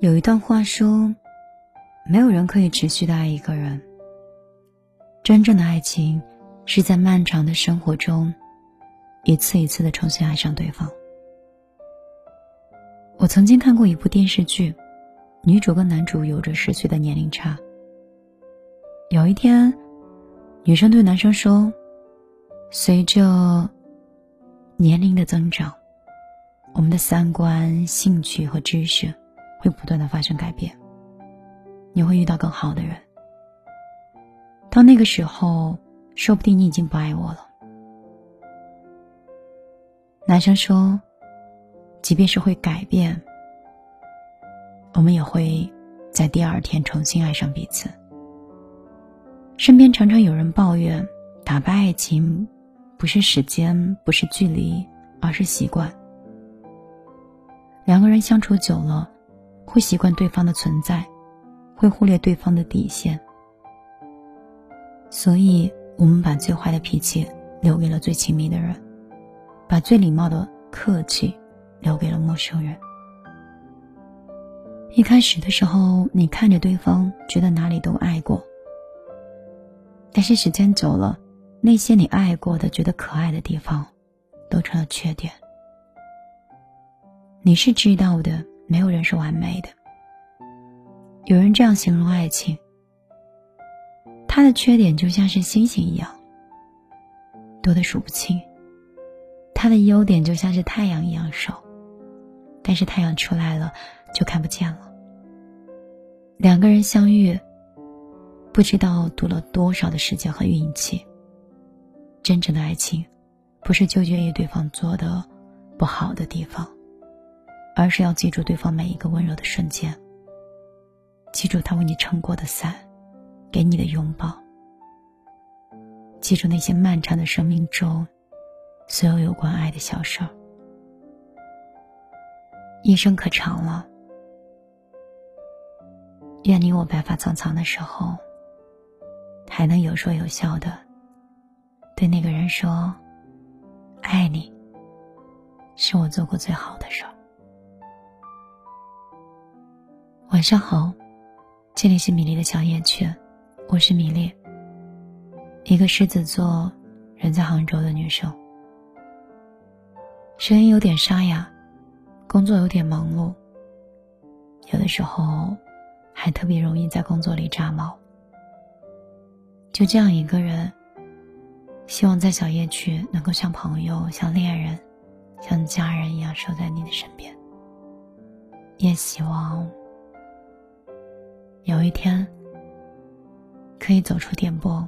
有一段话说：“没有人可以持续的爱一个人。真正的爱情，是在漫长的生活中，一次一次的重新爱上对方。”我曾经看过一部电视剧，女主跟男主有着十岁的年龄差。有一天，女生对男生说：“随着年龄的增长，我们的三观、兴趣和知识会不断的发生改变。你会遇到更好的人。到那个时候，说不定你已经不爱我了。”男生说。即便是会改变，我们也会在第二天重新爱上彼此。身边常常有人抱怨，打败爱情不是时间，不是距离，而是习惯。两个人相处久了，会习惯对方的存在，会忽略对方的底线。所以，我们把最坏的脾气留给了最亲密的人，把最礼貌的客气。留给了陌生人。一开始的时候，你看着对方，觉得哪里都爱过。但是时间久了，那些你爱过的、觉得可爱的地方，都成了缺点。你是知道的，没有人是完美的。有人这样形容爱情：，他的缺点就像是星星一样，多的数不清；，他的优点就像是太阳一样少。但是太阳出来了，就看不见了。两个人相遇，不知道赌了多少的时间和运气。真正的爱情，不是纠结于对方做的不好的地方，而是要记住对方每一个温柔的瞬间，记住他为你撑过的伞，给你的拥抱，记住那些漫长的生命中，所有有关爱的小事儿。一生可长了，愿你我白发苍苍的时候，还能有说有笑的对那个人说：“爱你，是我做过最好的事儿。”晚上好，这里是米粒的小夜曲，我是米粒，一个狮子座，人在杭州的女生，声音有点沙哑。工作有点忙碌，有的时候还特别容易在工作里炸毛。就这样一个人，希望在小夜曲能够像朋友、像恋人、像家人一样守在你的身边。也希望有一天可以走出电波，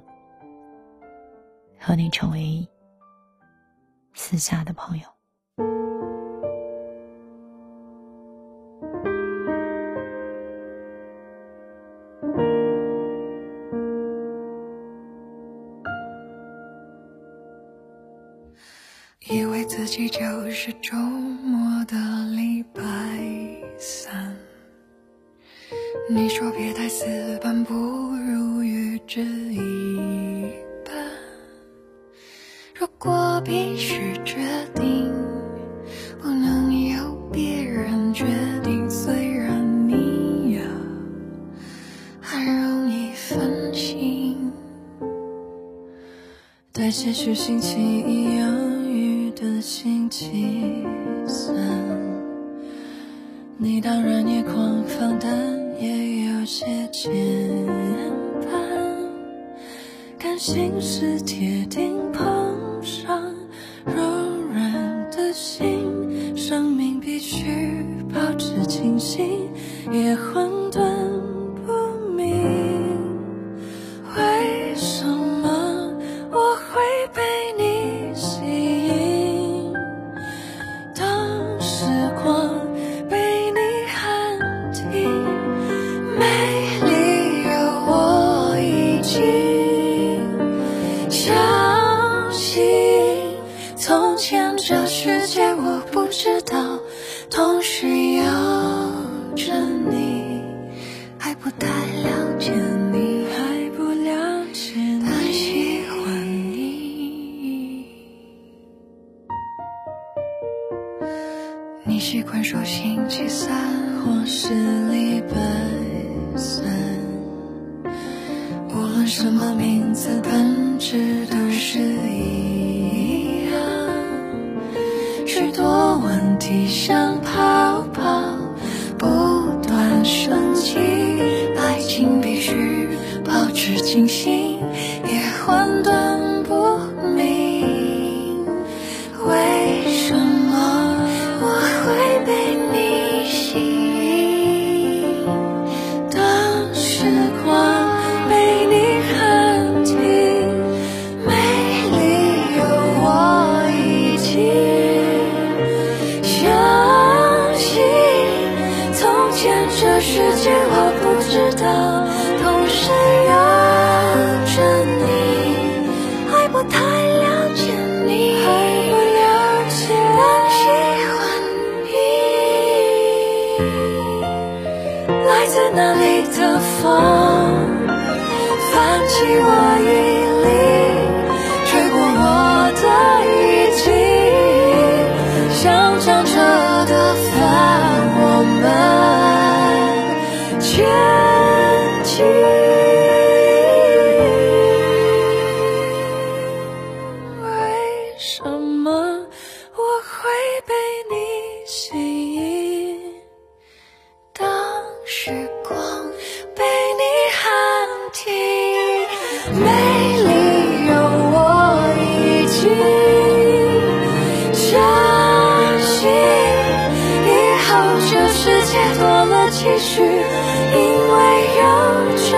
和你成为私下的朋友。以为自己就是周末的礼拜你说别太死板，不如预知一半。如果必须决定，不能由别人决定。虽然你呀，很容易分心，但现实星期一犹豫。的星期三，你当然也狂放，但也有些牵绊。感情是铁定相信从前这世界我不知道，同时有着你，还不太了解你，还不了解你，喜欢你。你习惯说星期三或是礼拜三。什么名字，本质都是一样。许多问题像泡泡不断升级，爱情必须保持清醒，我不知道，同时有着你，还不太了解你，还不了解，我喜欢你。来自哪里的风，泛起我衣解多了期许，因为有着